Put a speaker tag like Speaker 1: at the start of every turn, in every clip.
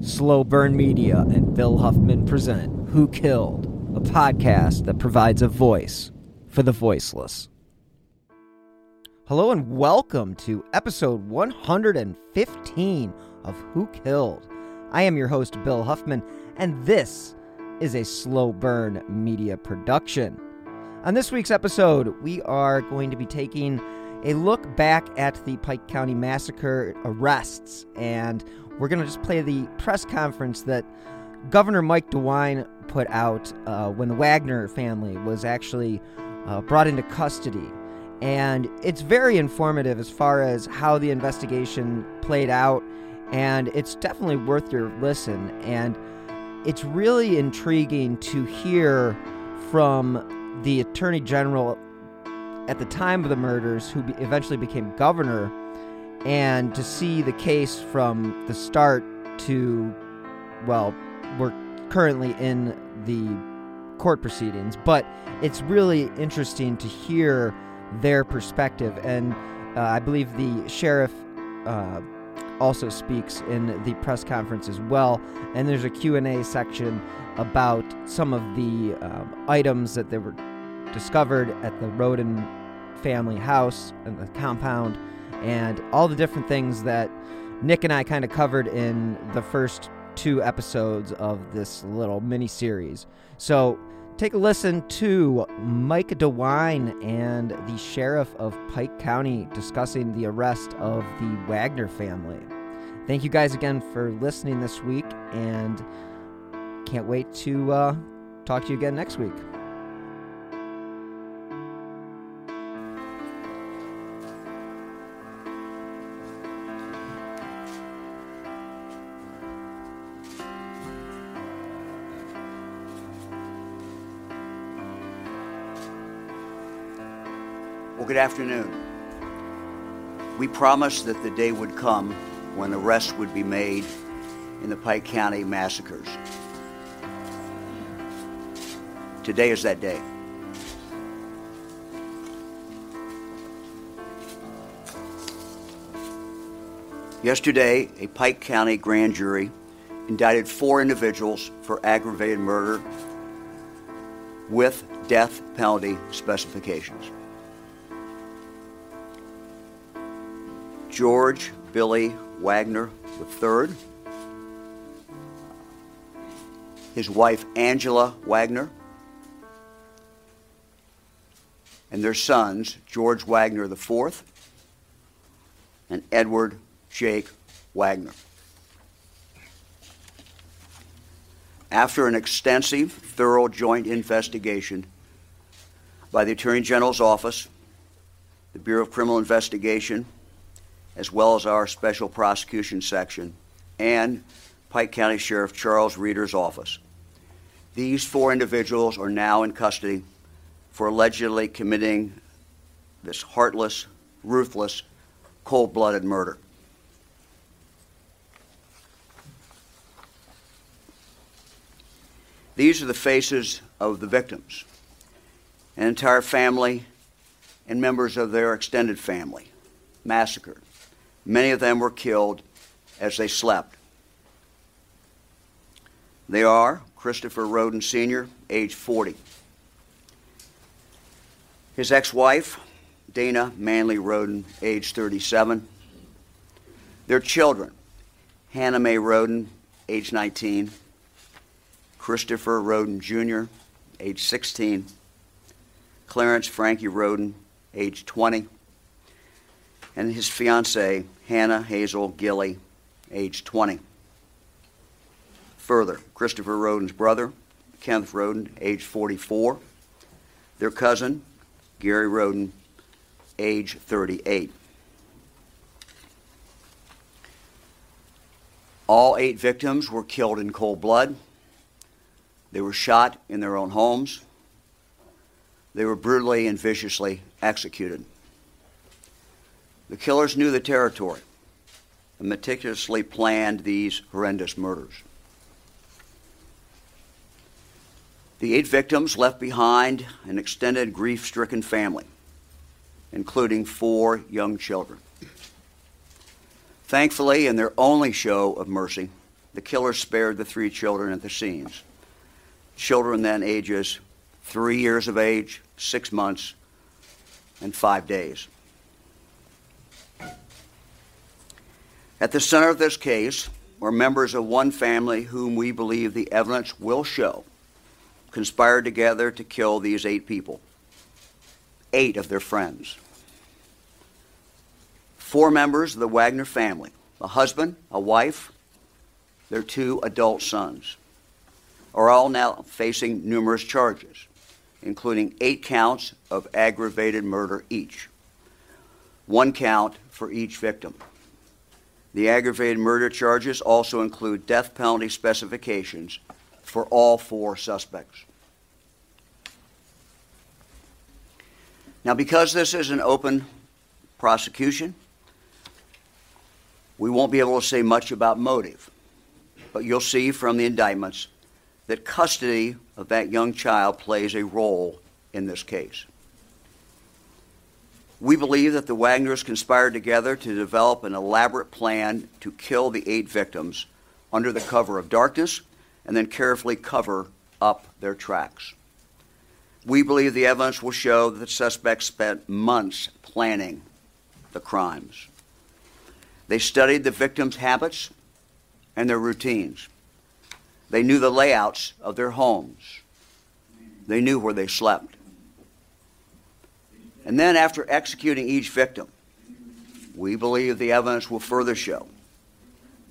Speaker 1: Slow Burn Media and Bill Huffman present Who Killed, a podcast that provides a voice for the voiceless. Hello and welcome to episode 115 of Who Killed. I am your host, Bill Huffman, and this is a Slow Burn Media production. On this week's episode, we are going to be taking a look back at the Pike County Massacre arrests, and we're going to just play the press conference that Governor Mike DeWine put out uh, when the Wagner family was actually uh, brought into custody. And it's very informative as far as how the investigation played out, and it's definitely worth your listen. And it's really intriguing to hear from the Attorney General at the time of the murders, who eventually became governor, and to see the case from the start to, well, we're currently in the court proceedings, but it's really interesting to hear their perspective. And uh, I believe the sheriff uh, also speaks in the press conference as well. And there's a Q&A section about some of the um, items that they were discovered at the Rhoden family house and the compound and all the different things that Nick and I kind of covered in the first two episodes of this little mini series. So take a listen to Mike DeWine and the sheriff of Pike County discussing the arrest of the Wagner family. Thank you guys again for listening this week, and can't wait to uh, talk to you again next week.
Speaker 2: Good afternoon. We promised that the day would come when arrests would be made in the Pike County massacres. Today is that day. Yesterday, a Pike County grand jury indicted four individuals for aggravated murder with death penalty specifications. George Billy Wagner III, his wife Angela Wagner, and their sons George Wagner IV and Edward Jake Wagner. After an extensive, thorough joint investigation by the Attorney General's Office, the Bureau of Criminal Investigation, as well as our Special Prosecution Section, and Pike County Sheriff Charles Reader's office. These four individuals are now in custody for allegedly committing this heartless, ruthless, cold blooded murder. These are the faces of the victims an entire family and members of their extended family massacred. Many of them were killed as they slept. They are Christopher Rhoden Sr., age 40. His ex wife, Dana Manley Rhoden, age 37. Their children, Hannah Mae Rhoden, age 19. Christopher Rhoden Jr., age 16. Clarence Frankie Rhoden, age 20. And his fiancee, Hannah Hazel Gilley, age 20. Further, Christopher Rhoden's brother, Kenneth Rhoden, age 44. Their cousin, Gary Rhoden, age 38. All eight victims were killed in cold blood. They were shot in their own homes. They were brutally and viciously executed. The killers knew the territory and meticulously planned these horrendous murders. The eight victims left behind an extended grief stricken family, including four young children. Thankfully, in their only show of mercy, the killers spared the three children at the scenes. Children then ages three years of age, six months, and five days. At the center of this case were members of one family whom we believe the evidence will show conspired together to kill these eight people, eight of their friends. Four members of the Wagner family a husband, a wife, their two adult sons are all now facing numerous charges, including eight counts of aggravated murder each, one count for each victim. The aggravated murder charges also include death penalty specifications for all four suspects. Now, because this is an open prosecution, we won't be able to say much about motive, but you'll see from the indictments that custody of that young child plays a role in this case. We believe that the Wagners conspired together to develop an elaborate plan to kill the eight victims under the cover of darkness and then carefully cover up their tracks. We believe the evidence will show that the suspects spent months planning the crimes. They studied the victims' habits and their routines. They knew the layouts of their homes. They knew where they slept. And then, after executing each victim, we believe the evidence will further show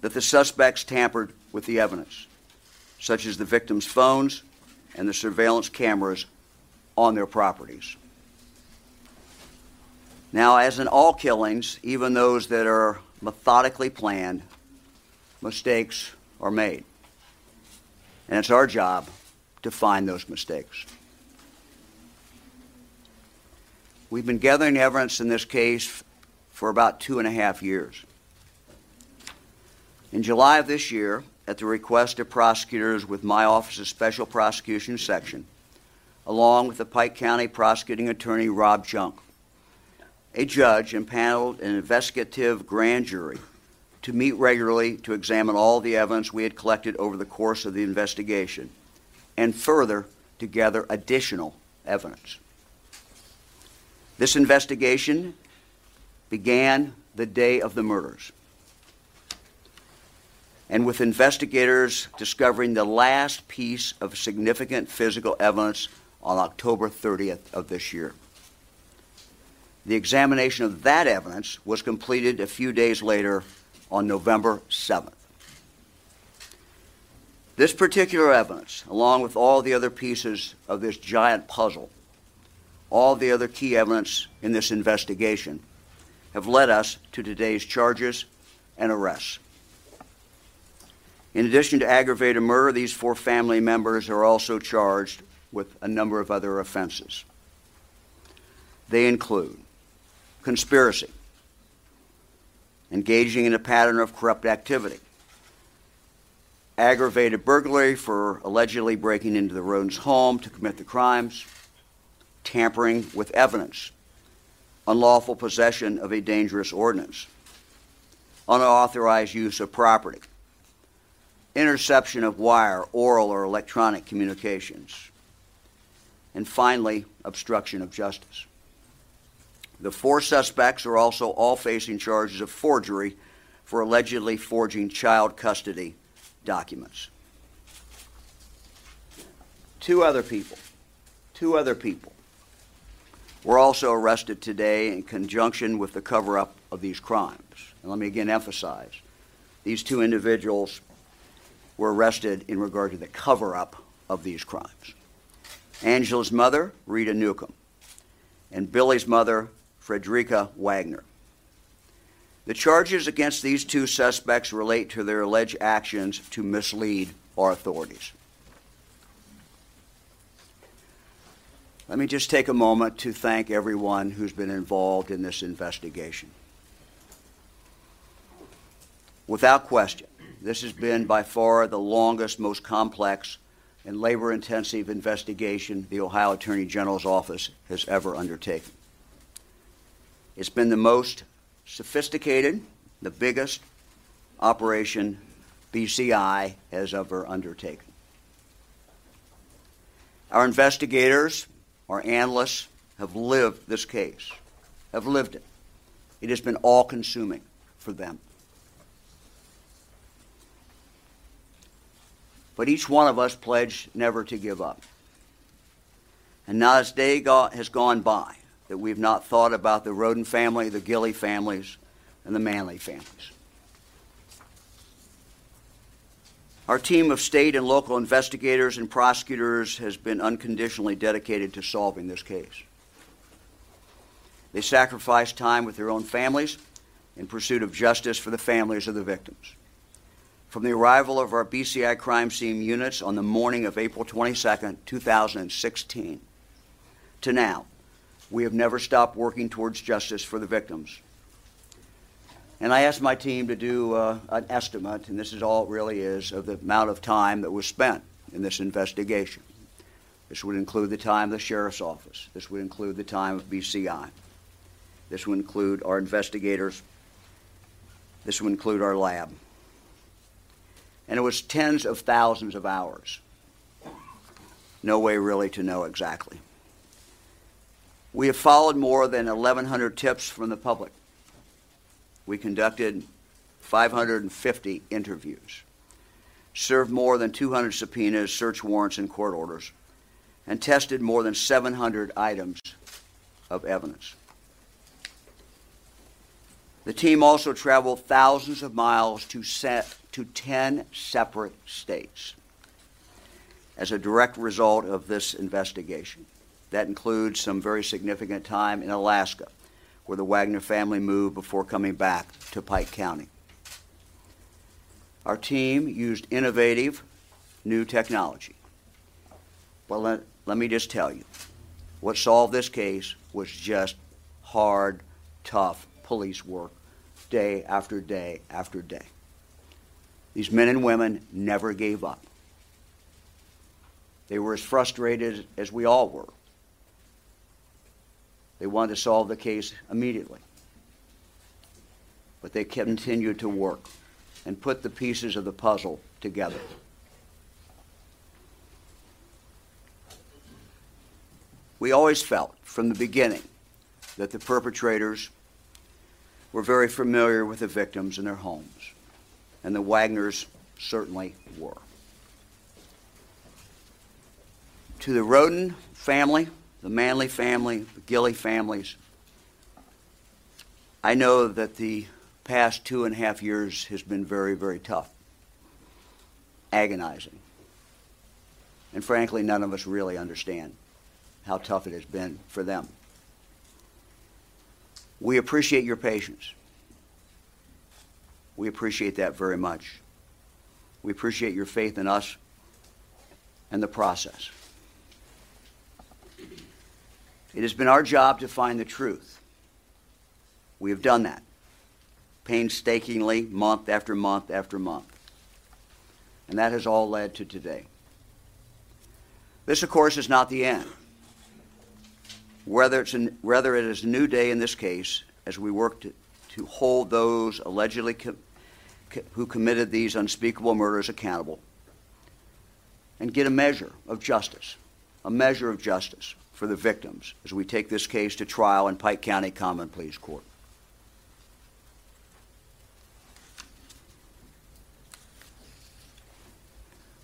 Speaker 2: that the suspects tampered with the evidence, such as the victims' phones and the surveillance cameras on their properties. Now, as in all killings, even those that are methodically planned, mistakes are made. And it's our job to find those mistakes. We've been gathering evidence in this case for about two and a half years. In July of this year, at the request of prosecutors with my office's Special Prosecution Section, along with the Pike County Prosecuting Attorney Rob Junk, a judge impaneled an investigative grand jury to meet regularly to examine all the evidence we had collected over the course of the investigation and further to gather additional evidence. This investigation began the day of the murders. And with investigators discovering the last piece of significant physical evidence on October 30th of this year. The examination of that evidence was completed a few days later on November 7th. This particular evidence, along with all the other pieces of this giant puzzle, all the other key evidence in this investigation, have led us to today's charges and arrests. In addition to aggravated murder, these four family members are also charged with a number of other offenses. They include conspiracy, engaging in a pattern of corrupt activity, aggravated burglary for allegedly breaking into the Rhodes home to commit the crimes, tampering with evidence, unlawful possession of a dangerous ordnance, unauthorized use of property, interception of wire, oral, or electronic communications, and finally, obstruction of justice. The four suspects are also all facing charges of forgery for allegedly forging child custody documents. Two other people, two other people were also arrested today in conjunction with the cover up of these crimes. And let me again emphasize these two individuals were arrested in regard to the cover up of these crimes. Angela's mother, Rita Newcomb, and Billy's mother, Fredericka Wagner. The charges against these two suspects relate to their alleged actions to mislead our authorities. Let me just take a moment to thank everyone who's been involved in this investigation. Without question, this has been by far the longest, most complex, and labor intensive investigation the Ohio Attorney General's office has ever undertaken. It's been the most sophisticated, the biggest operation BCI has ever undertaken. Our investigators, our analysts have lived this case, have lived it. It has been all consuming for them. But each one of us pledged never to give up. And not as day has gone by that we've not thought about the Rhoden family, the Gilley families, and the Manley families. Our team of state and local investigators and prosecutors has been unconditionally dedicated to solving this case. They sacrificed time with their own families in pursuit of justice for the families of the victims. From the arrival of our BCI crime scene units on the morning of April 22, 2016, to now, we have never stopped working towards justice for the victims. And I asked my team to do uh, an estimate, and this is all it really is, of the amount of time that was spent in this investigation. This would include the time of the sheriff's office. This would include the time of BCI. This would include our investigators. This would include our lab and it was tens of thousands of hours. No way really to know exactly. We have followed more than 1,100 tips from the public. We conducted 550 interviews, served more than 200 subpoenas, search warrants, and court orders, and tested more than 700 items of evidence. The team also traveled thousands of miles to set to 10 separate states as a direct result of this investigation. That includes some very significant time in Alaska, where the Wagner family moved before coming back to Pike County. Our team used innovative new technology. Well, let, let me just tell you what solved this case was just hard, tough police work day after day after day. These men and women never gave up. They were as frustrated as we all were. They wanted to solve the case immediately. But they continued to work and put the pieces of the puzzle together. We always felt from the beginning that the perpetrators were very familiar with the victims and their homes and the Wagners certainly were. To the Rhoden family, the Manley family, the Gilley families, I know that the past two and a half years has been very, very tough, agonizing. And frankly, none of us really understand how tough it has been for them. We appreciate your patience. We appreciate that very much. We appreciate your faith in us and the process. It has been our job to find the truth. We have done that painstakingly, month after month after month. And that has all led to today. This, of course, is not the end. Whether, it's an, whether it is a new day in this case, as we work to, to hold those allegedly co- co- who committed these unspeakable murders accountable and get a measure of justice, a measure of justice for the victims as we take this case to trial in Pike County Common Pleas Court.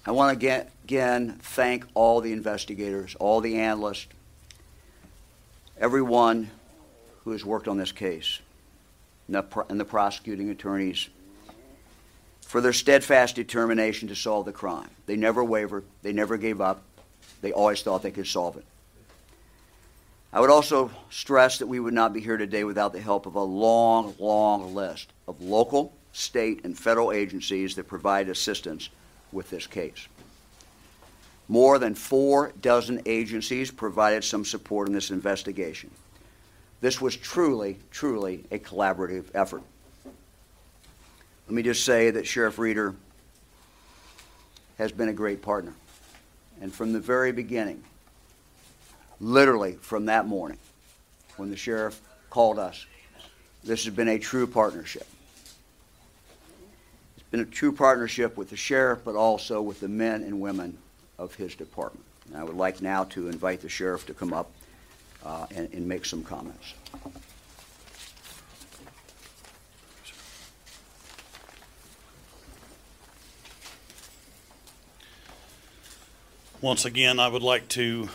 Speaker 2: I want to again thank all the investigators, all the analysts, everyone who has worked on this case and the, and the prosecuting attorneys for their steadfast determination to solve the crime. They never wavered, they never gave up, they always thought they could solve it. I would also stress that we would not be here today without the help of a long, long list of local, state, and federal agencies that provide assistance with this case. More than four dozen agencies provided some support in this investigation. This was truly, truly a collaborative effort. Let me just say that Sheriff Reader has been a great partner. And from the very beginning, literally from that morning when the sheriff called us. This has been a true partnership. It's been a true partnership with the sheriff, but also with the men and women of his department. And I would like now to invite the sheriff to come up uh, and, and make some comments.
Speaker 3: Once again, I would like to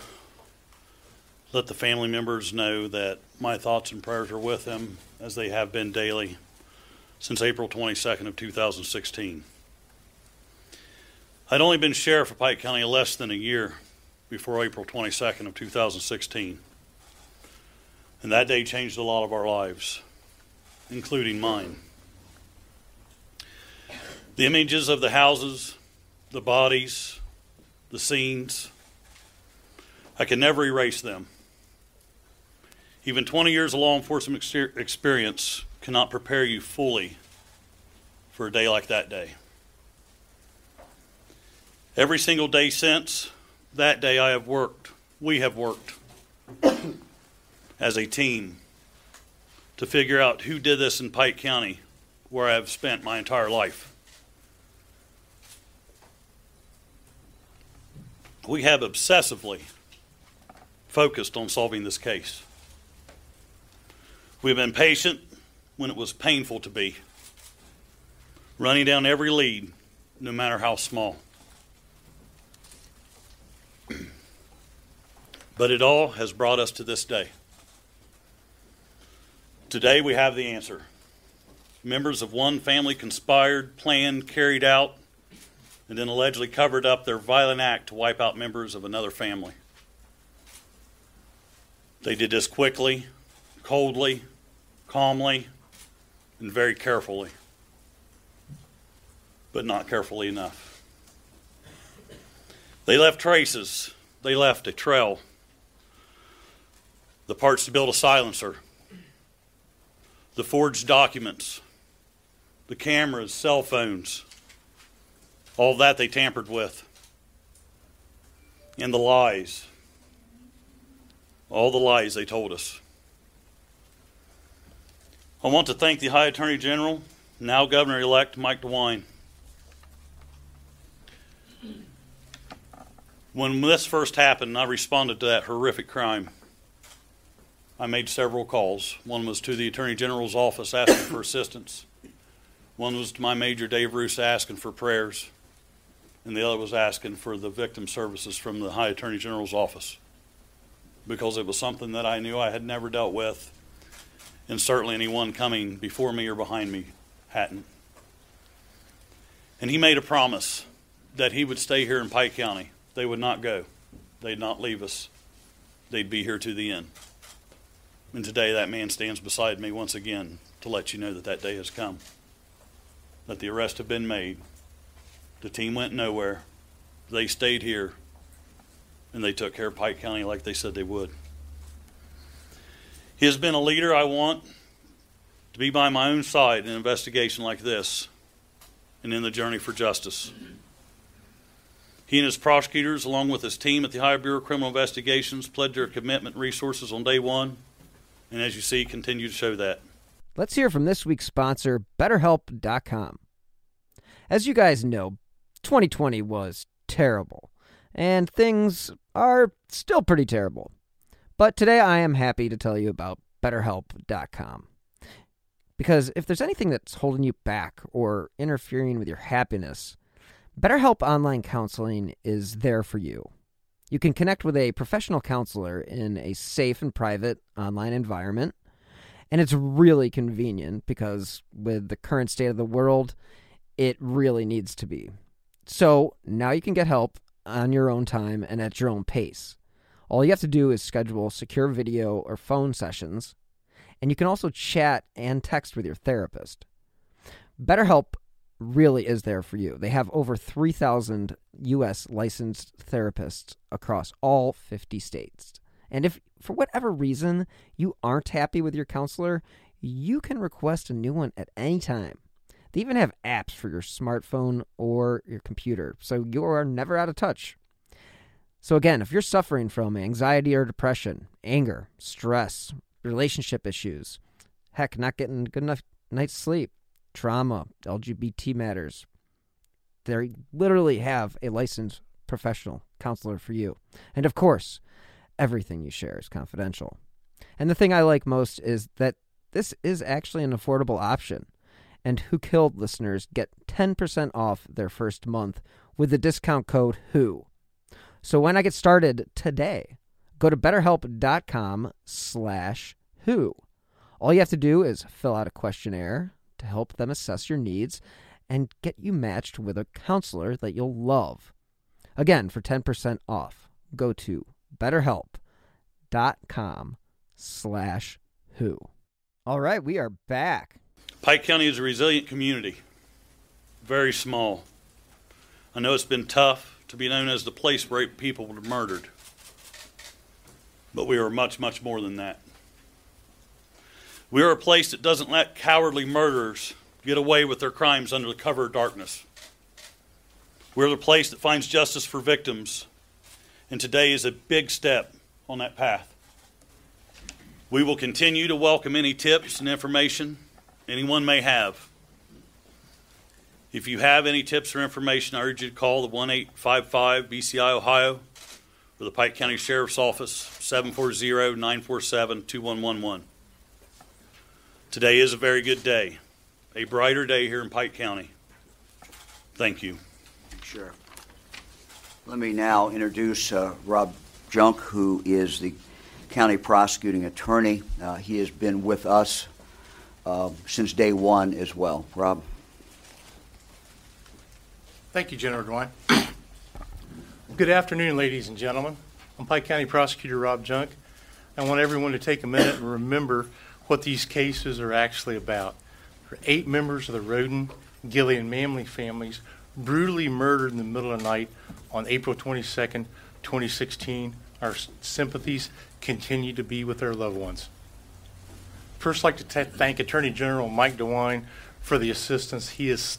Speaker 3: let the family members know that my thoughts and prayers are with them as they have been daily since April 22nd of 2016. I'd only been sheriff of Pike County less than a year before April 22nd of 2016. And that day changed a lot of our lives, including mine. The images of the houses, the bodies, the scenes, I can never erase them. Even 20 years of law enforcement experience cannot prepare you fully for a day like that day. Every single day since that day, I have worked, we have worked as a team to figure out who did this in Pike County, where I have spent my entire life. We have obsessively focused on solving this case. We've been patient when it was painful to be, running down every lead, no matter how small. but it all has brought us to this day. Today we have the answer. Members of one family conspired, planned, carried out, and then allegedly covered up their violent act to wipe out members of another family. They did this quickly, coldly, calmly and very carefully, but not carefully enough. They left traces, they left a trail, the parts to build a silencer, the forged documents, the cameras, cell phones, all that they tampered with, and the lies, all the lies they told us. I want to thank the Ohio Attorney General, now Governor elect Mike DeWine. When this first happened, I responded to that horrific crime. I made several calls. One was to the Attorney General's office asking for assistance. One was to my Major Dave Roos asking for prayers. And the other was asking for the victim services from the Ohio Attorney General's office. Because it was something that I knew I had never dealt with and certainly anyone coming before me or behind me hadn't. And he made a promise that he would stay here in Pike County. They would not go, they'd not leave us, they'd be here to the end. And today that man stands beside me once again to let you know that that day has come, that the arrests have been made. The team went nowhere. They stayed here, and they took care of Pike County like they said they would. He has been a leader I want to be by my own side in an investigation like this and in the journey for justice. He and his prosecutors, along with his team at the Ohio Bureau of Criminal Investigations, pledged their commitment and resources on day one, and as you see, continue to show that.
Speaker 1: Let's hear from this week's sponsor, BetterHelp.com. As you guys know, 2020 was terrible, and things are still pretty terrible. But today I am happy to tell you about BetterHelp.com. Because if there's anything that's holding you back or interfering with your happiness, BetterHelp Online Counseling is there for you. You can connect with a professional counselor in a safe and private online environment. And it's really convenient because, with the current state of the world, it really needs to be. So now you can get help on your own time and at your own pace. All you have to do is schedule secure video or phone sessions, and you can also chat and text with your therapist. BetterHelp really is there for you. They have over 3,000 U.S. licensed therapists across all 50 states. And if, for whatever reason, you aren't happy with your counselor, you can request a new one at any time. They even have apps for your smartphone or your computer, so you are never out of touch. So, again, if you're suffering from anxiety or depression, anger, stress, relationship issues, heck, not getting good enough night's sleep, trauma, LGBT matters, they literally have a licensed professional counselor for you. And of course, everything you share is confidential. And the thing I like most is that this is actually an affordable option. And Who Killed listeners get 10% off their first month with the discount code WHO. So when I get started today, go to betterhelp.com slash who. All you have to do is fill out a questionnaire to help them assess your needs and get you matched with a counselor that you'll love. Again, for 10% off, go to betterhelp.com slash who. All right, we are back.
Speaker 3: Pike County is a resilient community, very small. I know it's been tough to be known as the place where people were murdered. But we are much, much more than that. We are a place that doesn't let cowardly murderers get away with their crimes under the cover of darkness. We're the place that finds justice for victims, and today is a big step on that path. We will continue to welcome any tips and information anyone may have. If you have any tips or information, I urge you to call the 1 855 BCI Ohio or the Pike County Sheriff's Office 740 947 2111. Today is a very good day, a brighter day here in Pike County. Thank you.
Speaker 2: Sure. Let me now introduce uh, Rob Junk, who is the county prosecuting attorney. Uh, he has been with us uh, since day one as well. Rob.
Speaker 4: Thank you, General DeWine. Good afternoon, ladies and gentlemen. I'm Pike County Prosecutor Rob Junk. I want everyone to take a minute and remember what these cases are actually about. Eight members of the Rhoden, Gilley, and Manley families brutally murdered in the middle of the night on April 22nd, 2016. Our sympathies continue to be with their loved ones. First, I'd like to t- thank Attorney General Mike DeWine for the assistance he has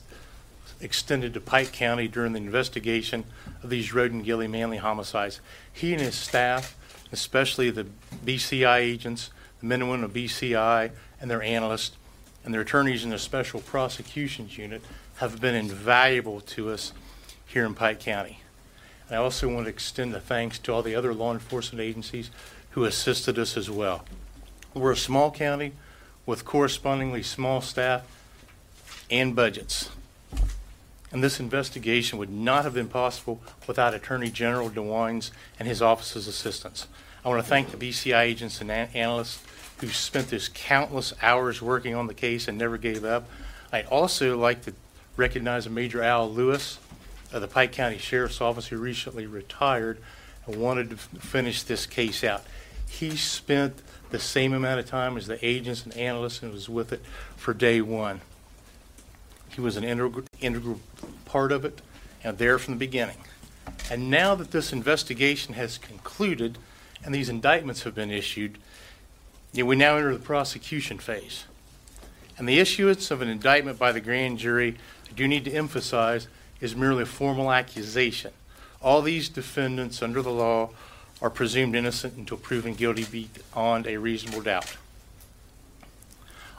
Speaker 4: extended to Pike County during the investigation of these Rhoden Gilley Manley homicides. He and his staff, especially the BCI agents, the men and women of BCI, and their analysts, and their attorneys in the Special Prosecutions Unit, have been invaluable to us here in Pike County. And I also want to extend a thanks to all the other law enforcement agencies who assisted us as well. We're a small county with correspondingly small staff and budgets and this investigation would not have been possible without Attorney General DeWine's and his office's assistance. I want to thank the BCI agents and analysts who spent this countless hours working on the case and never gave up. I'd also like to recognize Major Al Lewis of the Pike County Sheriff's Office who recently retired and wanted to finish this case out. He spent the same amount of time as the agents and analysts and was with it for day one. He was an integral, part of it and there from the beginning. And now that this investigation has concluded and these indictments have been issued, we now enter the prosecution phase. And the issuance of an indictment by the grand jury, I do need to emphasize, is merely a formal accusation. All these defendants under the law are presumed innocent until proven guilty beyond a reasonable doubt.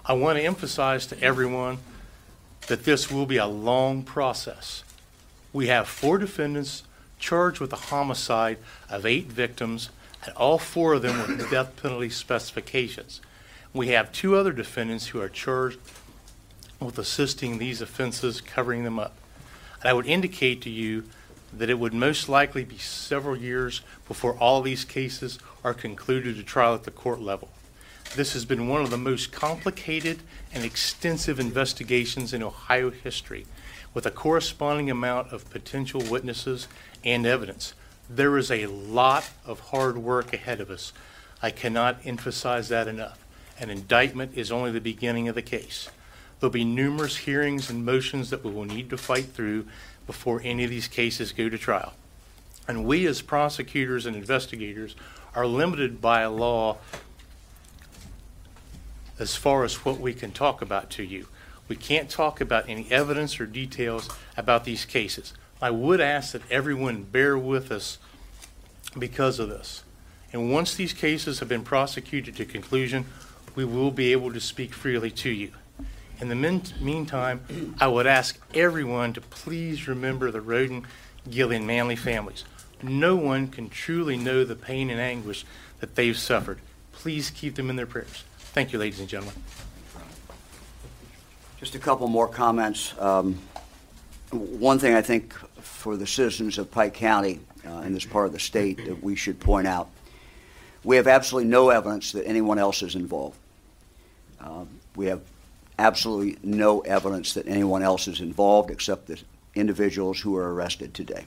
Speaker 4: I want to emphasize to everyone that this will be a long process. We have four defendants charged with the homicide of eight victims, and all four of them with death penalty specifications. We have two other defendants who are charged with assisting these offenses, covering them up. And I would indicate to you that it would most likely be several years before all these cases are concluded to trial at the court level. This has been one of the most complicated and extensive investigations in Ohio history, with a corresponding amount of potential witnesses and evidence. There is a lot of hard work ahead of us. I cannot emphasize that enough. An indictment is only the beginning of the case. There'll be numerous hearings and motions that we will need to fight through before any of these cases go to trial. And we, as prosecutors and investigators, are limited by a law as far as what we can talk about to you. We can't talk about any evidence or details about these cases. I would ask that everyone bear with us because of this. And once these cases have been prosecuted to conclusion, we will be able to speak freely to you. In the meantime, I would ask everyone to please remember the Rhoden, Gillian, Manley families. No one can truly know the pain and anguish that they've suffered. Please keep them in their prayers. Thank you, ladies and gentlemen.
Speaker 2: Just a couple more comments. Um, One thing I think for the citizens of Pike County uh, in this part of the state that we should point out, we have absolutely no evidence that anyone else is involved. Um, We have absolutely no evidence that anyone else is involved except the individuals who are arrested today.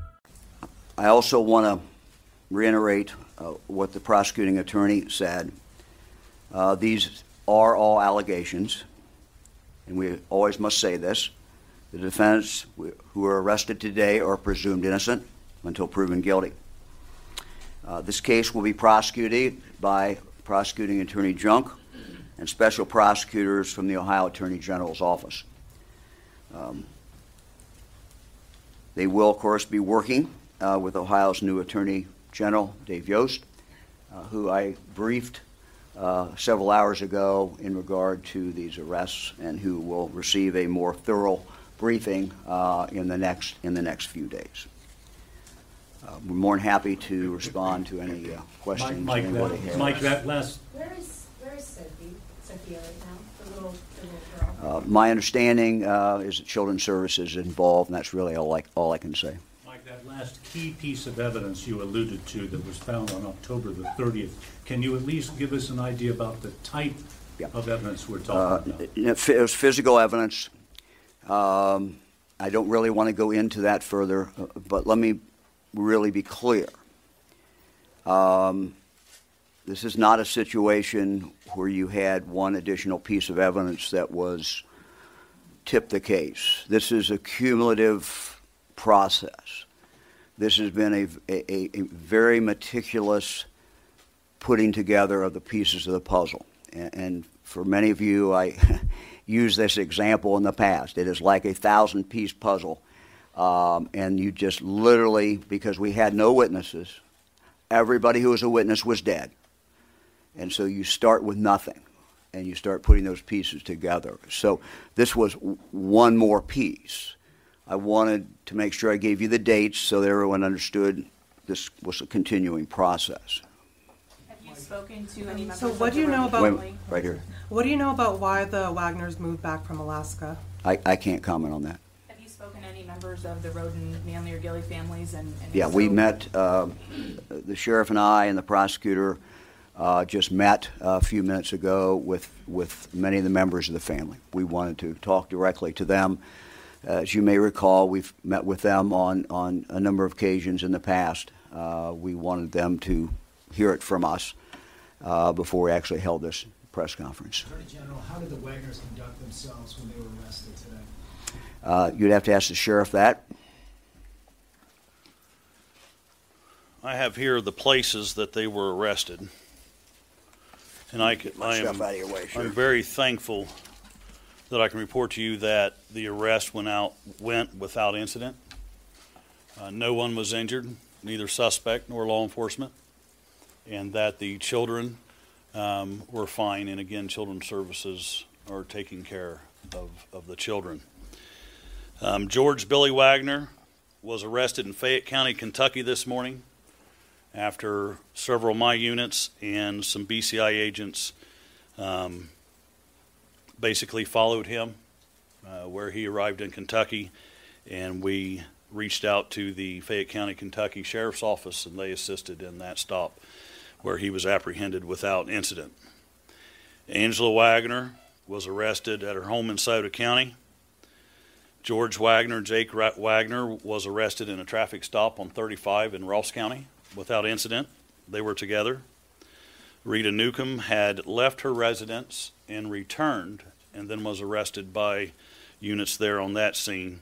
Speaker 2: I also want to reiterate uh, what the prosecuting attorney said. Uh, These are all allegations, and we always must say this. The defendants who are arrested today are presumed innocent until proven guilty. Uh, This case will be prosecuted by prosecuting attorney Junk and special prosecutors from the Ohio Attorney General's office. Um, They will, of course, be working uh, with Ohio's new Attorney General, Dave Yost, uh, who I briefed uh, several hours ago in regard to these arrests and who will receive a more thorough briefing uh, in the next in the next few days. Uh, we're more than happy to respond to any uh, questions
Speaker 5: Mike,
Speaker 2: anybody
Speaker 5: that,
Speaker 2: has.
Speaker 5: Mike, that last,
Speaker 6: Where is, where is Sophie, Sophia right now, the little, the little girl?
Speaker 2: Uh, my understanding uh, is that Children's Services is involved, and that's really all I, all I can say.
Speaker 5: Last key piece of evidence you alluded to that was found on October the 30th, can you at least give us an idea about the type
Speaker 2: Yeah.
Speaker 5: of evidence we're
Speaker 2: Uh,
Speaker 5: talking about?
Speaker 2: It it was physical evidence. Um, I don't really want to go into that further, uh, but let me really be clear. Um, This is not a situation where you had one additional piece of evidence that was tipped the case. This is a cumulative process. This has been a, a, a very meticulous putting together of the pieces of the puzzle. And, and for many of you, I used this example in the past. It is like a thousand piece puzzle. Um, and you just literally, because we had no witnesses, everybody who was a witness was dead. And so you start with nothing and you start putting those pieces together. So this was one more piece. I wanted to make sure I gave you the dates so that everyone understood this was a continuing process.
Speaker 7: Have you spoken to any members
Speaker 8: So
Speaker 7: of
Speaker 8: what do
Speaker 7: the
Speaker 8: you know about-
Speaker 2: Wait, right here.
Speaker 8: What do you know about why the Wagners moved back from Alaska?
Speaker 2: I, I can't comment on that.
Speaker 7: Have you spoken to any members of the Rhoden, Manley, or Gilley families? And, and if
Speaker 2: Yeah, we
Speaker 7: so-
Speaker 2: met, uh, the sheriff and I and the prosecutor uh, just met a few minutes ago with, with many of the members of the family. We wanted to talk directly to them. As you may recall, we've met with them on, on a number of occasions in the past. Uh, We wanted them to hear it from us uh, before we actually held this press conference.
Speaker 9: Attorney General, how did the Wagners conduct themselves when they were arrested today?
Speaker 2: Uh, You'd have to ask the sheriff that.
Speaker 3: I have here the places that they were arrested. And I, could- I am,
Speaker 2: Stuff out of your way,
Speaker 3: I'm very thankful that I can report to you that the arrest went out, went without incident. Uh, no one was injured, neither suspect nor law enforcement, and that the children um, were fine. And again, Children's Services are taking care of, of the children. Um, George Billy Wagner was arrested in Fayette County, Kentucky this morning after several of my units and some BCI agents um, basically followed him uh, where he arrived in Kentucky, and we reached out to the Fayette County, Kentucky Sheriff's Office, and they assisted in that stop where he was apprehended without incident. Angela Wagner was arrested at her home in Scioto County. George Wagner, Jake Wagner, was arrested in a traffic stop on 35 in Ross County without incident. They were together. Rita Newcomb had left her residence and returned and then was arrested by units there on that scene.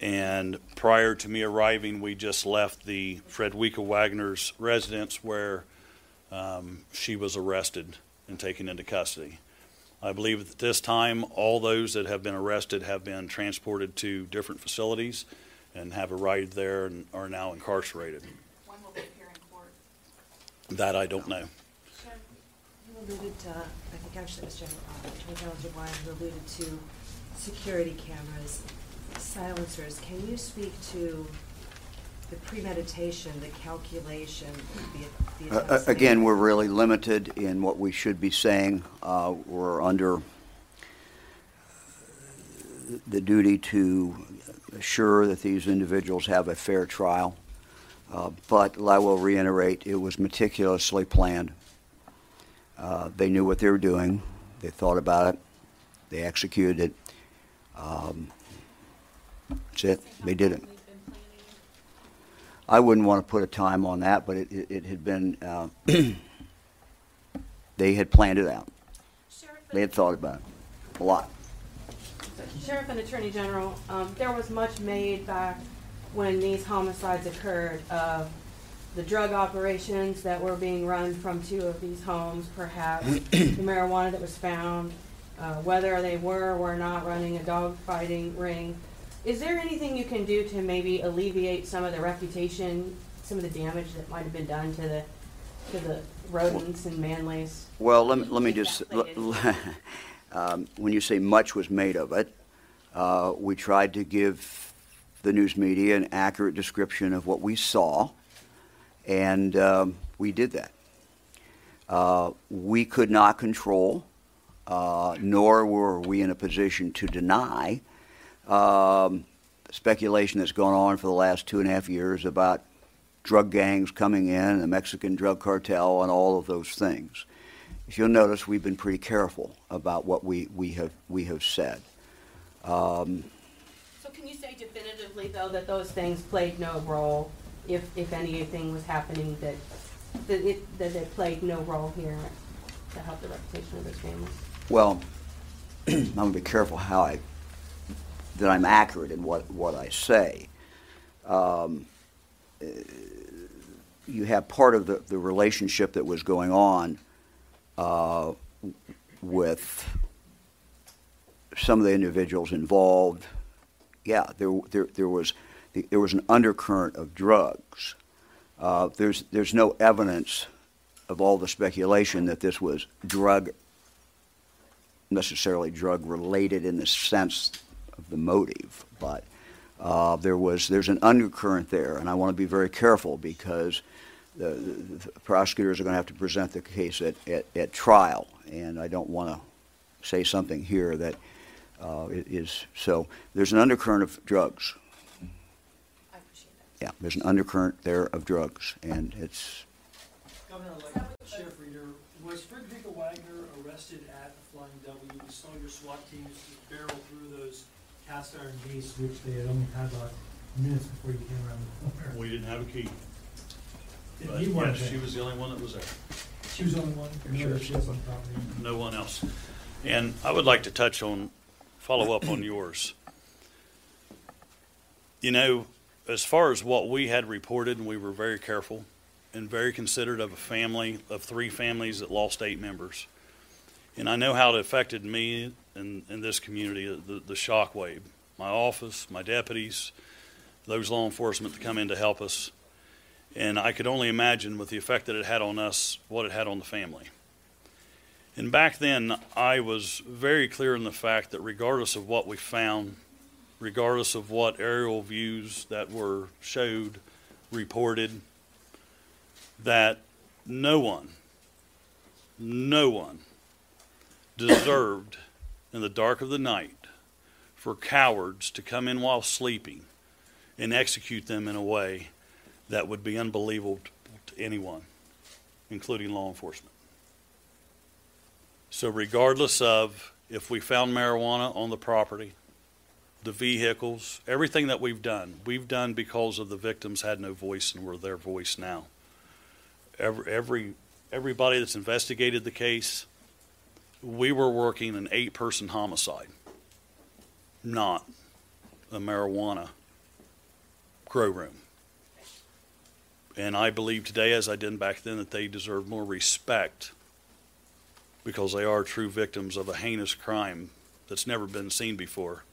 Speaker 3: And prior to me arriving, we just left the Fredericka Wagner's residence where um, she was arrested and taken into custody. I believe at this time, all those that have been arrested have been transported to different facilities and have arrived there and are now incarcerated.
Speaker 7: When will they appear in court?
Speaker 3: That I don't know.
Speaker 10: Alluded to, I think actually it was General, uh, Attorney General DeWine who alluded to security cameras, silencers. Can you speak to the premeditation, the calculation, the, the
Speaker 2: Uh, uh, Again, we're really limited in what we should be saying. Uh, We're under the duty to assure that these individuals have a fair trial. Uh, But I will reiterate, it was meticulously planned. Uh, They knew what they were doing. They thought about it. They executed it. Um, That's it. They did it. I wouldn't want to put a time on that, but it, it- it had been, uh, they had planned it out. They had thought about it, a lot.
Speaker 11: Sheriff and Attorney General, um, there was much made back when these homicides occurred of the drug operations that were being run from two of these homes, perhaps, the marijuana that was found, uh, whether they were or were not running a dog fighting ring. Is there anything you can do to maybe alleviate some of the reputation, some of the damage that might have been done to the, to the Rhodens and Manleys?
Speaker 2: Well, let me, let me just, um, when you say much was made of it, uh, we tried to give the news media an accurate description of what we saw, and um, we did that. Uh, we could not control, uh, nor were we in a position to deny, um, speculation that's gone on for the last two and a half years about drug gangs coming in, the Mexican drug cartel, and all of those things. If you'll notice, we've been pretty careful about what we, we have we have said. Um,
Speaker 11: So can you say definitively, though, that those things played no role, if, if anything was happening, that, that it, that it played no role here to help the reputation of those families?
Speaker 2: well, I'm going to be careful how I that I'm accurate in what what I say. Um, uh, you have part of the, the relationship that was going on uh, with some of the individuals involved. Yeah, there, there, there was there was an undercurrent of drugs. Uh, there's there's no evidence of all the speculation that this was drug necessarily drug related in the sense of the motive, but uh, there was there's an undercurrent there, and I want to be very careful because the, the, the prosecutors are going to have to present the case at, at, at trial, and I don't want to say something here that uh, is so. There's an undercurrent of drugs. Yeah, there's an undercurrent there of drugs, and it's
Speaker 9: Governor, like Sheriff Reader, was Fredericka Wagner arrested at the Flying W? You saw your SWAT teams just barrel through those cast iron gates, which they had only padlocked minutes before you came around the corner.
Speaker 3: We didn't have a key.
Speaker 9: Didn't
Speaker 3: But
Speaker 9: need
Speaker 3: yes, she was the only one that was there.
Speaker 9: She was the only one, or
Speaker 3: Sure.
Speaker 9: other ships on property?
Speaker 3: No one else. And I would like to touch on, follow up on yours. You know, as far as what we had reported, and we were very careful and very considerate of a family, of three families that lost eight members. And I know how it affected me in, in this community, uh, the, the shock wave. My office, my deputies, those law enforcement to come in to help us. And I could only imagine with the effect that it had on us, what it had on the family. And back then, I was very clear in the fact that regardless of what we found, regardless of what aerial views that were showed, reported, that no one, no one deserved in the dark of the night for cowards to come in while sleeping and execute them in a way that would be unbelievable to anyone, including law enforcement. So, regardless of if we found marijuana on the property, the vehicles, everything that we've done, we've done because of the victims had no voice and we're their voice now. Every, every everybody that's investigated the case, we were working an eight person homicide, not a marijuana grow room. And I believe today, as I did back then, that they deserve more respect because they are true victims of a heinous crime that's never been seen before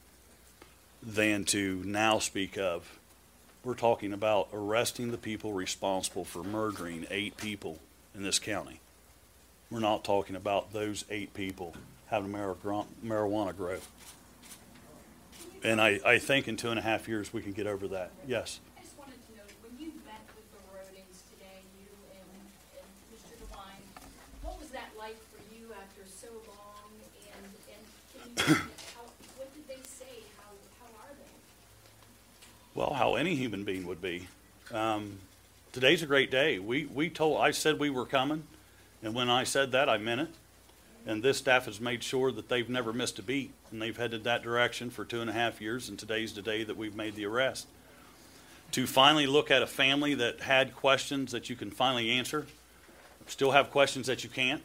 Speaker 3: than to now speak of. We're talking about arresting the people responsible for murdering eight people in this county. We're not talking about those eight people having marijuana grow. And I, I think in two and a half years we can get over that. Yes. Well, how any human being would be. Um, today's a great day. We, we told, I said we were coming, and when I said that, I meant it. And this staff has made sure that they've never missed a beat, and they've headed that direction for two and a half years, and today's the day that we've made the arrest. To finally look at a family that had questions that you can finally answer, still have questions that you can't,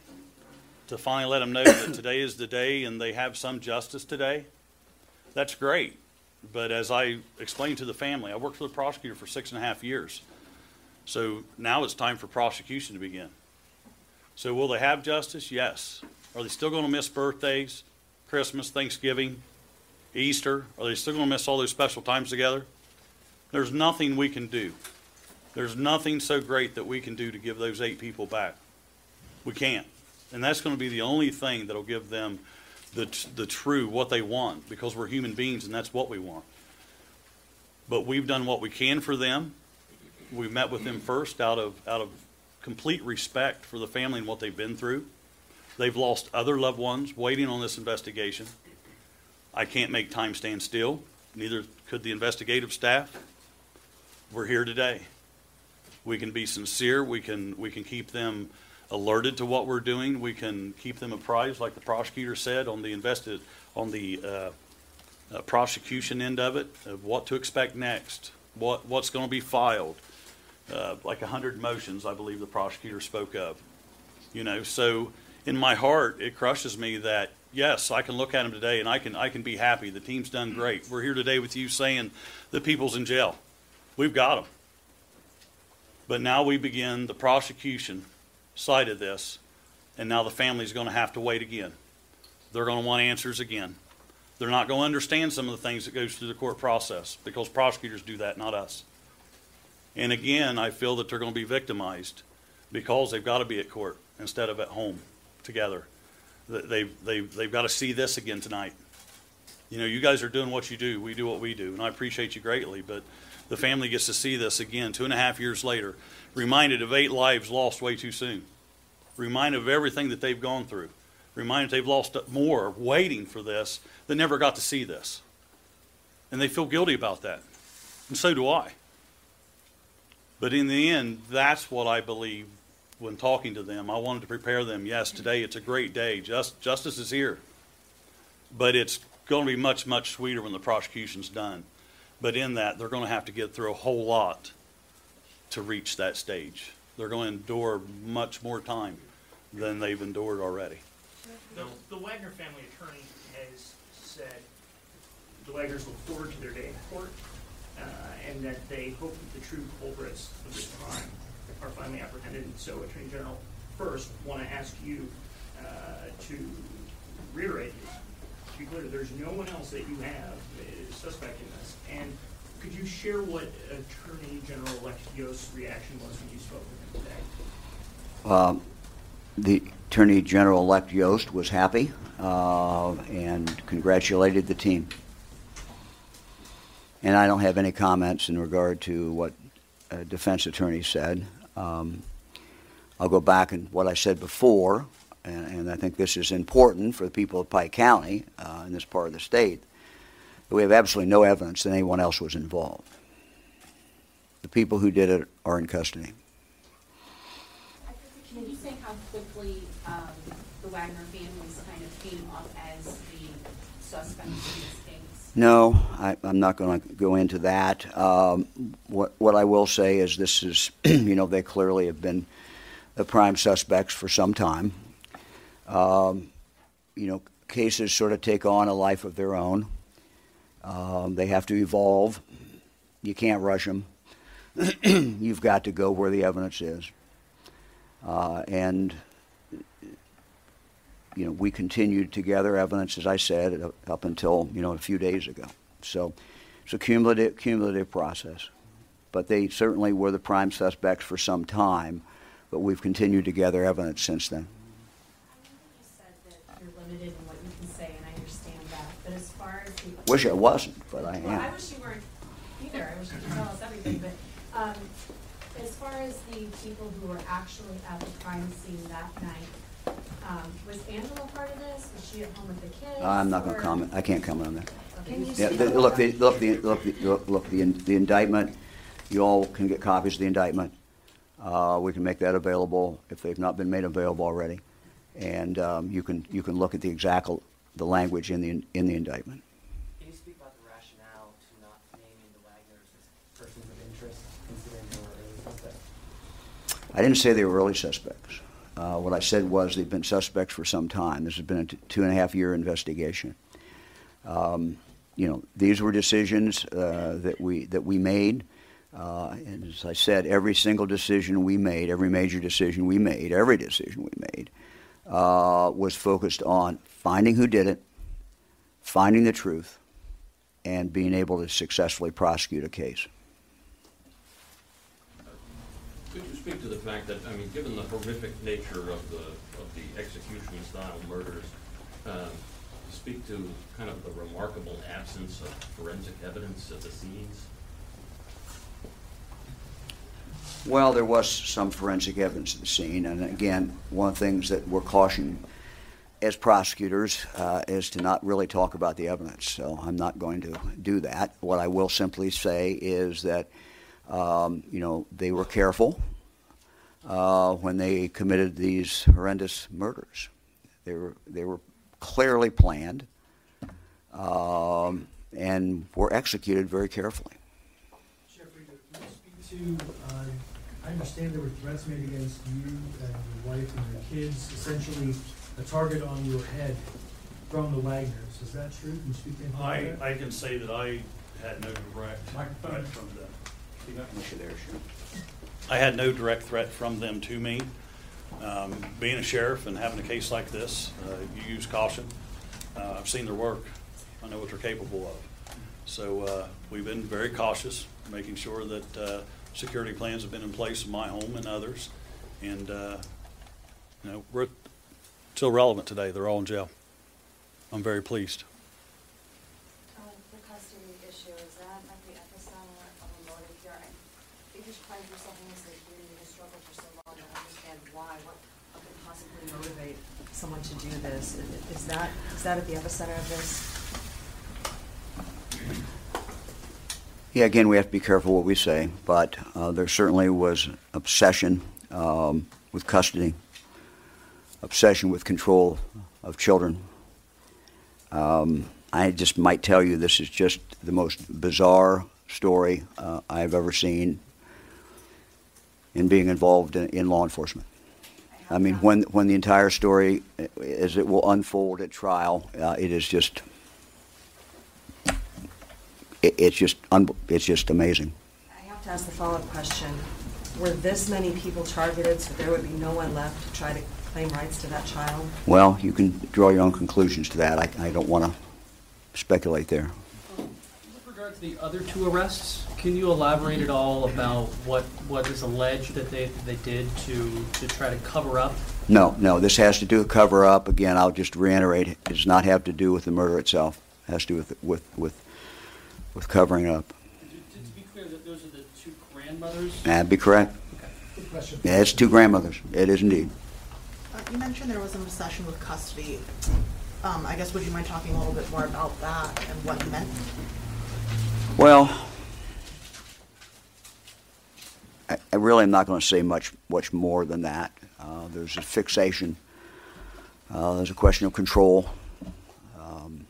Speaker 3: to finally let them know that today is the day and they have some justice today, that's great. But as I explained to the family, I worked for the prosecutor for six and a half years. So now it's time for prosecution to begin. So will they have justice? Yes. Are they still going to miss birthdays, Christmas, Thanksgiving, Easter? Are they still going to miss all those special times together? There's nothing we can do. There's nothing so great that we can do to give those eight people back. We can't. And that's going to be the only thing that'll give them the, the true, what they want, because we're human beings and that's what we want. But we've done what we can for them. We've met with them first out of, out of complete respect for the family and what they've been through. They've lost other loved ones waiting on this investigation. I can't make time stand still, neither could the investigative staff. We're here today. We can be sincere, we can, we can keep them alerted to what we're doing, we can keep them apprised, like the prosecutor said, on the invested, on the uh, uh, prosecution end of it, of what to expect next, what, what's going to be filed. Uh, like a hundred motions, I believe the prosecutor spoke of. You know, so in my heart, it crushes me that yes, I can look at them today and I can I can be happy. The team's done great. We're here today with you saying the people's in jail. We've got them. But now we begin the prosecution side of this, and now the family's going to have to wait again. They're going to want answers again. They're not going to understand some of the things that goes through the court process because prosecutors do that, not us. And again, I feel that they're going to be victimized because they've got to be at court instead of at home together. They've, they've, they've got to see this again tonight. You know, you guys are doing what you do. We do what we do. And I appreciate you greatly. But the family gets to see this again two and a half years later, reminded of eight lives lost way too soon, reminded of everything that they've gone through, reminded they've lost more waiting for this that never got to see this. And they feel guilty about that. And so do I. But in the end, that's what I believe when talking to them. I wanted to prepare them. Yes, today it's a great day. Just, justice is here. But it's going to be much, much sweeter when the prosecution's done. But in that, they're going to have to get through a whole lot to reach that stage. They're going to endure much more time than they've endured already.
Speaker 12: The, the Wagner family attorney has said the Wagners look forward to their day in court uh, and that they hope that the true culprits of this crime are finally apprehended. So, Attorney General, first, want to ask you uh, to reiterate, be clear, there's no one else that you have suspect in this. And could you share what Attorney General-elect reaction was when you spoke with him today?
Speaker 2: Um, the Attorney General-elect Yost was happy uh, and congratulated the team. And I don't have any comments in regard to what a defense attorney said. Um, I'll go back and what I said before, and, and I think this is important for the people of Pike County uh, in this part of the state. We have absolutely no evidence that anyone else was involved. The people who did it are in custody.
Speaker 6: Can you say how quickly um, the Wagner families kind of came up as the suspects in this case?
Speaker 2: No, I, I'm not going to go into that. Um, what, what I will say is this is, you know, they clearly have been the prime suspects for some time. Um, you know, cases sort of take on a life of their own. Um, they have to evolve. You can't rush them. You've got to go where the evidence is. Uh, and you know, we continued to gather evidence, as I said, up- until, you know, a few days ago. So it's a cumulative, cumulative process. But they certainly were the prime suspects for some time, but we've continued to gather evidence since then.
Speaker 6: You're limited in what you can say, and I understand that, but as far as the.
Speaker 2: Wish I wasn't, but I
Speaker 6: Well, I wish you weren't either, I wish you could tell us everything, but, um, as far as the people who were actually at the crime scene that night, um, was Angela part of this? Was she at home with the kids?
Speaker 2: I'm not going to comment, I can't comment on that.
Speaker 6: Can
Speaker 2: Yeah, the- look, the, look, the, look, the, look, look, the in- the indictment, you all can get copies of the indictment. Uh, we can make that available if they've not been made available already. And, um, you can, you can look at the exact, the language in the, in the indictment.
Speaker 13: Can you speak about the rationale to not naming the Wagners as persons of interest, considering they were early suspects?
Speaker 2: I didn't say they were early suspects. Uh, what I said was they've been suspects for some time. This has been a t- two and a half year investigation. Um, you know, these were decisions uh, that we that we made, uh, and as I said, every single decision we made, every major decision we made, every decision we made, uh, was focused on finding who did it, finding the truth, and being able to successfully prosecute a case.
Speaker 14: Could you speak to the fact that, I mean, given the horrific nature of the, of the execution-style murders, um, speak to kind of the remarkable absence of forensic evidence at the scenes?
Speaker 2: Well, there was some forensic evidence at the scene, and again, one of the things that we're cautioned as prosecutors uh, is to not really talk about the evidence. So I'm not going to do that. What I will simply say is that, um, you know, they were careful uh, when they committed these horrendous murders. They were they were clearly planned um, and were executed very carefully.
Speaker 9: Jeffrey, can you speak to, uh, I understand there were threats made against you and your wife and your kids, essentially a target on your head from the Wagners. Is that true? Can you speak to anything
Speaker 3: I,
Speaker 9: that?
Speaker 3: I can say that I had no direct threat from them. I had no direct threat from them to me. Um, being a sheriff and having a case like this, uh, you use caution. Uh, I've seen their work. I know what they're capable of. So uh, we've been very cautious, making sure that uh, security plans have been in place in my home and others. And, uh, you know, we're still relevant today. They're all in jail. I'm very pleased.
Speaker 15: Uh, The custody issue, is that at the epicenter of a motive here? I think you should find yourself in this situation, you struggled for so long to understand why, what could possibly motivate
Speaker 10: someone to do this. Is- that, is that at the epicenter of this?
Speaker 2: Yeah, again, we have to be careful what we say, but uh, there certainly was obsession um, with custody, obsession with control of children. Um, I just might tell you this is just the most bizarre story uh, I've ever seen in being involved in, in law enforcement. I mean, when when the entire story, as it will unfold at trial, uh, it is just it, it's just un- it's just amazing.
Speaker 10: I have to ask the follow-up question. Were this many people targeted so there would be no one left to try to claim rights to that child?
Speaker 2: Well, you can draw your own conclusions to that. I, I don't want to speculate there.
Speaker 16: With to the other two arrests, can you elaborate at all about what, what is alleged that they, they did to, to try to cover up?
Speaker 2: No, no, this has to do with cover up. Again, I'll just reiterate, it does not have to do with the murder itself. It has to do with with with, with covering up.
Speaker 16: To, to be clear, that those are the two grandmothers?
Speaker 2: That'd be correct.
Speaker 17: Good question.
Speaker 2: Yeah, it's two grandmothers. It is indeed.
Speaker 17: Uh, You mentioned there was an obsession with custody. Um, I guess, would you mind talking a little bit more about that and what it meant?
Speaker 2: Well, I, I really am not going to say much, much more than that. Uh, there's a fixation. Uh, there's a question of control. Um,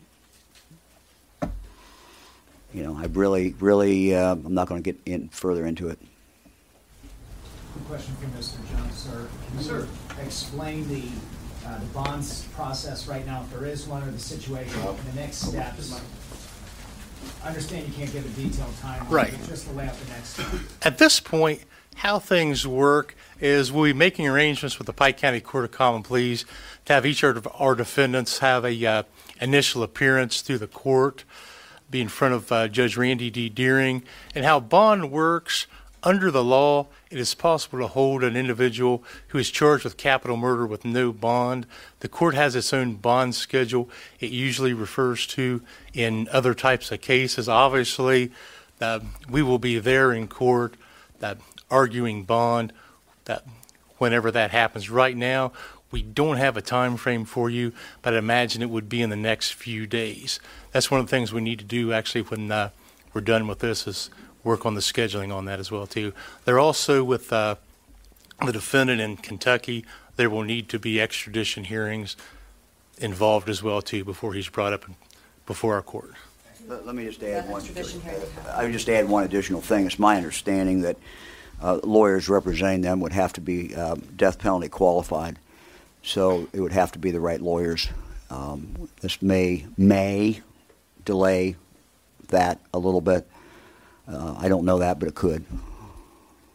Speaker 2: you know, I really, really, uh, I'm not going to get in further into it.
Speaker 17: Good question for Mr. Jones, sir. Can you explain the, uh, the bonds process right now, if there is one, or the situation, the next steps? I understand you can't give a detailed timeline.
Speaker 4: Right.
Speaker 17: but Just to lay out the next step.
Speaker 4: At this point, how things work is we'll be making arrangements with the Pike County Court of Common Pleas to have each of our defendants have a uh, initial appearance through the court, be in front of uh, Judge Randy D. Deering, and how bond works. Under the law, it is possible to hold an individual who is charged with capital murder with no bond. The court has its own bond schedule. It usually refers to in other types of cases. Obviously, uh, we will be there in court that arguing bond that whenever that happens right now we don't have a time frame for you but i imagine it would be in the next few days that's one of the things we need to do actually when uh, we're done with this is work on the scheduling on that as well too they're also with uh, the defendant in kentucky there will need to be extradition hearings involved as well too before he's brought up before our court
Speaker 2: Let, let me just add
Speaker 10: That
Speaker 2: one.
Speaker 10: extradition hearing would happen.
Speaker 2: I would just add one additional thing. It's my understanding that uh, lawyers representing them would have to be uh, death penalty qualified, so it would have to be the right lawyers. Um, this may may delay that a little bit. Uh, I don't know that, but it could.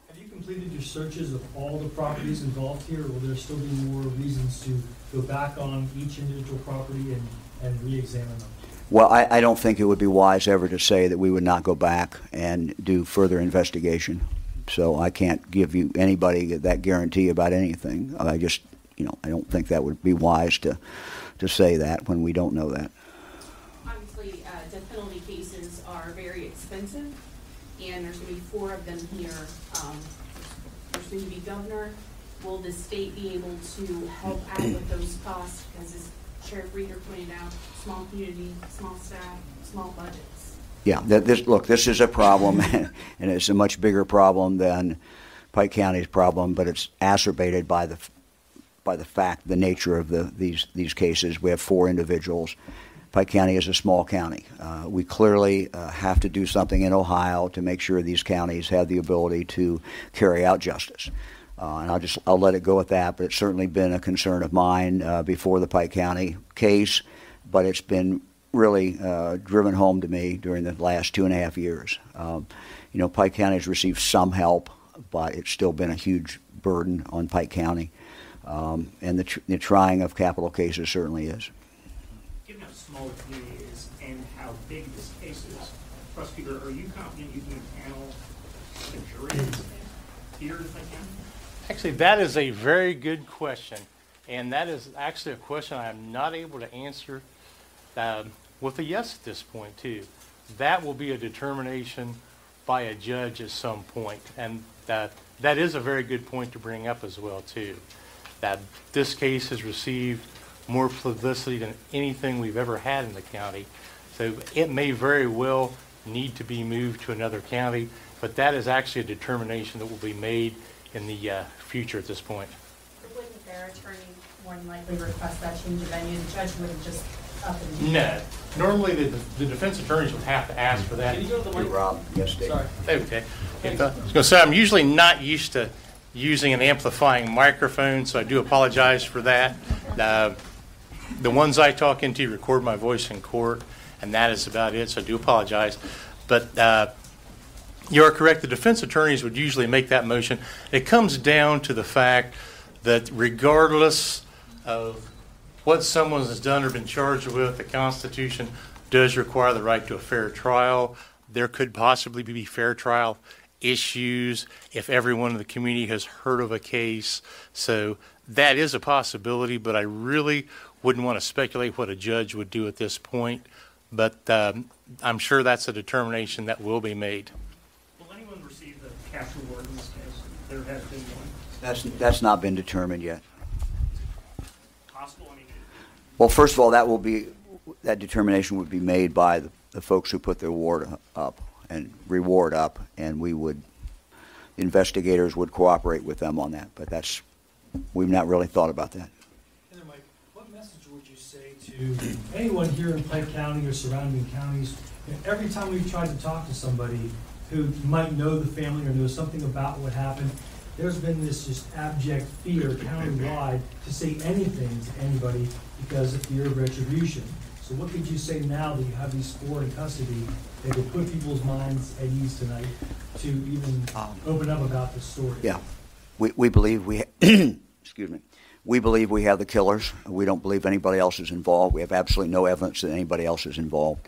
Speaker 9: Have you completed your searches of all the properties involved here, or will there still be more reasons to go back on each individual property and, and re-examine them?
Speaker 2: Well, I, I don't think it would be wise ever to say that we would not go back and do further investigation. So I can't give you anybody that guarantee about anything. I just, you know, I don't think that would be wise to, to say that when we don't know that.
Speaker 11: Obviously, uh, death penalty cases are very expensive, and there's gonna be four of them here. Um, There's going to be governor. Will the state be able to help out with those costs? Because as Sheriff Reader pointed out, small community, small staff, small budgets.
Speaker 2: Yeah, this, look, this is a problem, and it's a much bigger problem than Pike County's problem, but it's acerbated by the, by the fact, the nature of the, these, these cases. We have four individuals. Pike County is a small county. Uh, we clearly uh, have to do something in Ohio to make sure these counties have the ability to carry out justice. Uh, and I'll just I'll let it go at that. But it's certainly been a concern of mine uh, before the Pike County case, but it's been really uh, driven home to me during the last two and a half years. Um, you know, Pike County has received some help, but it's still been a huge burden on Pike County, um, and the, tr- the trying of capital cases certainly is.
Speaker 12: Small the community is and how big this case is, prosecutor, are you confident you can panel the jury here if I can?
Speaker 4: Actually, that is a very good question, and that is actually a question I am not able to answer um, with a yes at this point, too. That will be a determination by a judge at some point, and that is a very good point to bring up as well, too. That this case has received more publicity than anything we've ever had in the county, so it may very well need to be moved to another county, but that is actually a determination that will be made in the uh, future at this point.
Speaker 7: Wouldn't their attorney more than likely request that change of venue? The judge wouldn't just up and do
Speaker 4: No. Normally, the, the defense attorneys would have to ask for that.
Speaker 7: Can you go to the
Speaker 2: Hey, Rob, yes, Dave.
Speaker 4: Sorry. Okay. And, uh, I was going to say, I'm usually not used to using an amplifying microphone, so I do apologize for that. Uh, The ones I talk into record my voice in court, and that is about it, so I do apologize. But uh, you are correct, the defense attorneys would usually make that motion. It comes down to the fact that regardless of what someone has done or been charged with, the Constitution does require the right to a fair trial. There could possibly be fair trial issues if everyone in the community has heard of a case. So that is a possibility, but I really wouldn't want to speculate what a judge would do at this point. But um, I'm sure that's a determination that will be made.
Speaker 12: Will anyone receive the cash reward in this case? There has been one.
Speaker 2: That's, that's not been determined yet.
Speaker 12: Possible, I mean,
Speaker 2: Well, first of all, that will be, that determination would be made by the, the folks who put the award up and reward up, and we would, investigators would cooperate with them on that, but that's, we've not really thought about that.
Speaker 9: Heather, Mike, what message would you say to anyone here in Pike County or surrounding counties? Every time we've tried to talk to somebody who might know the family or know something about what happened, there's been this just abject fear countywide to say anything to anybody because of fear of retribution. So what could you say now that you have these four in custody that could put people's minds at ease tonight to even um, open up about this story?
Speaker 2: Yeah. We, we believe we, excuse me, we believe we have the killers. We don't believe anybody else is involved. We have absolutely no evidence that anybody else is involved.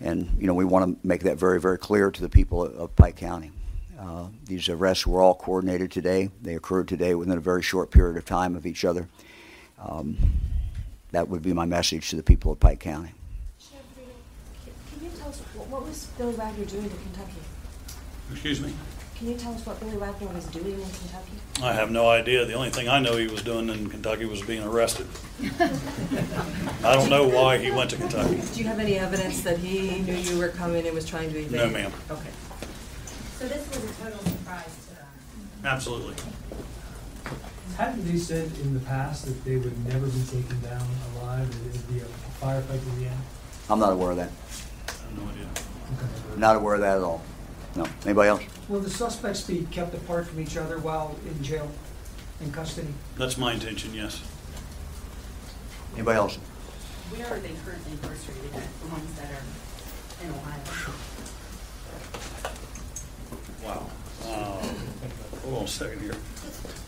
Speaker 2: And, you know, we want to make that very, very clear to the people of- of Pike County. Uh, These arrests were all coordinated today. They occurred today within a very short period of time of each other. Um, That would be my message to the people of Pike County.
Speaker 10: Can you tell us, what what was Billy Wagner doing to Kentucky?
Speaker 3: Excuse me?
Speaker 10: Can you tell us what Billy Wagner was doing in Kentucky?
Speaker 3: I have no idea. The only thing I know he was doing in Kentucky was being arrested. I don't know why he went to Kentucky.
Speaker 10: Do you have any evidence that he knew you were coming and was trying to evade?
Speaker 3: No, ma'am.
Speaker 10: Okay.
Speaker 7: So this was a total surprise to them?
Speaker 3: Absolutely.
Speaker 9: Hadn't they said in the past that they would never be taken down alive, that it would be a firefight to the end?
Speaker 2: I'm not aware of that.
Speaker 3: I have no idea.
Speaker 2: Not aware of that at all. No. Anybody else?
Speaker 18: Will the suspects be kept apart from each other while in jail, in custody?
Speaker 3: That's my intention, yes.
Speaker 2: Anybody else?
Speaker 19: Where are they currently incarcerated at, the ones that are in Ohio?
Speaker 3: Wow. Uh, Hold on a second here.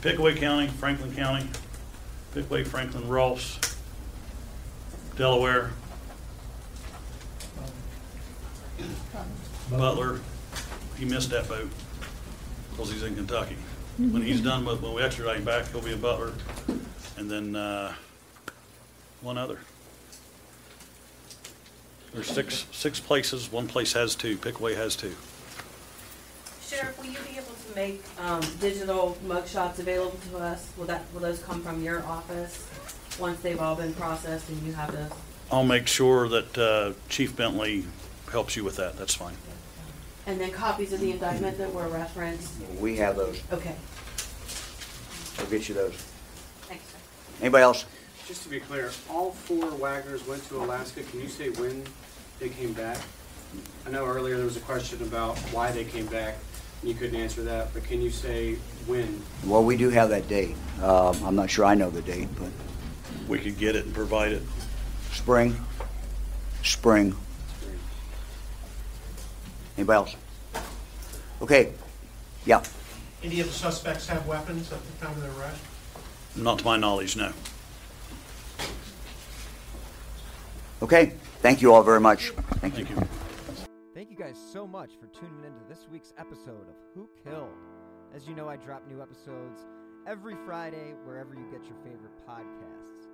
Speaker 3: Pickaway County, Franklin County, Pickaway, Franklin, Ross, Delaware, Butler. He missed that vote because he's in Kentucky. When he's done with, when we extradite him back, he'll be in Butler. And then uh, one other. There's six, six places. One place has two. Pickaway has two.
Speaker 11: Sheriff, will you be able to make um, digital mugshots available to us? Will that, will those come from your office once they've all been processed and you have those?
Speaker 3: I'll make sure that uh, Chief Bentley helps you with that. That's fine.
Speaker 11: And then copies of the indictment that were referenced?
Speaker 2: We have those.
Speaker 11: Okay,
Speaker 2: We'll get you those.
Speaker 11: thanks, sir.
Speaker 2: Anybody else?
Speaker 20: Just to be clear, all four Wagners went to Alaska. Can you say when they came back? I know earlier there was a question about why they came back, and you couldn't answer that, but can you say when?
Speaker 2: Well, we do have that date. Uh, I'm not sure I know the date, but
Speaker 3: We could get it and provide it.
Speaker 2: spring, spring. Anybody else? Okay, yeah.
Speaker 4: Any of the suspects have weapons at the time of their arrest?
Speaker 3: Not to my knowledge, no.
Speaker 2: Okay, thank you all very much. Thank you.
Speaker 1: Thank you guys so much for tuning into this week's episode of Who Killed. As you know, I drop new episodes every Friday wherever you get your favorite podcasts.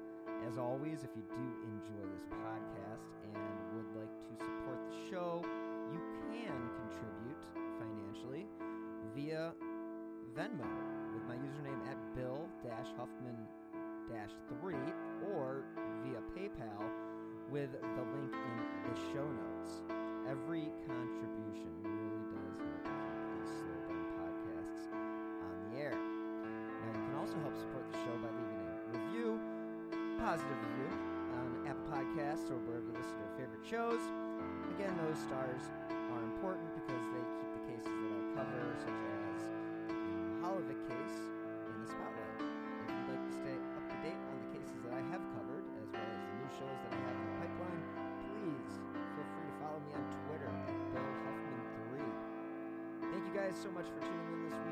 Speaker 1: As always, if you do enjoy this podcast and would like to support the show, via Venmo with my username at Bill-Huffman-3 or via PayPal with the link in the show notes. Every contribution really does help keep these slow podcasts on the air. Now you can also help support the show by leaving a review, positive review on Apple Podcasts or wherever you listen to your favorite shows. Again, those stars cover, such as the Holovic case, in the spotlight. If you'd like to stay up to date on the cases that I have covered, as well as the new shows that I have in the pipeline, please feel free to follow me on Twitter at Bill Huffman3. Thank you guys so much for tuning in this week,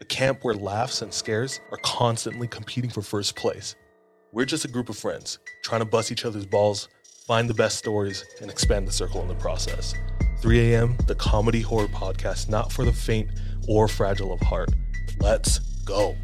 Speaker 21: A camp where laughs and scares are constantly competing for first place. We're just a group of friends trying to bust each other's balls, find the best stories, and expand the circle in the process. 3 a.m., the comedy horror podcast not for the faint or fragile of heart. Let's go.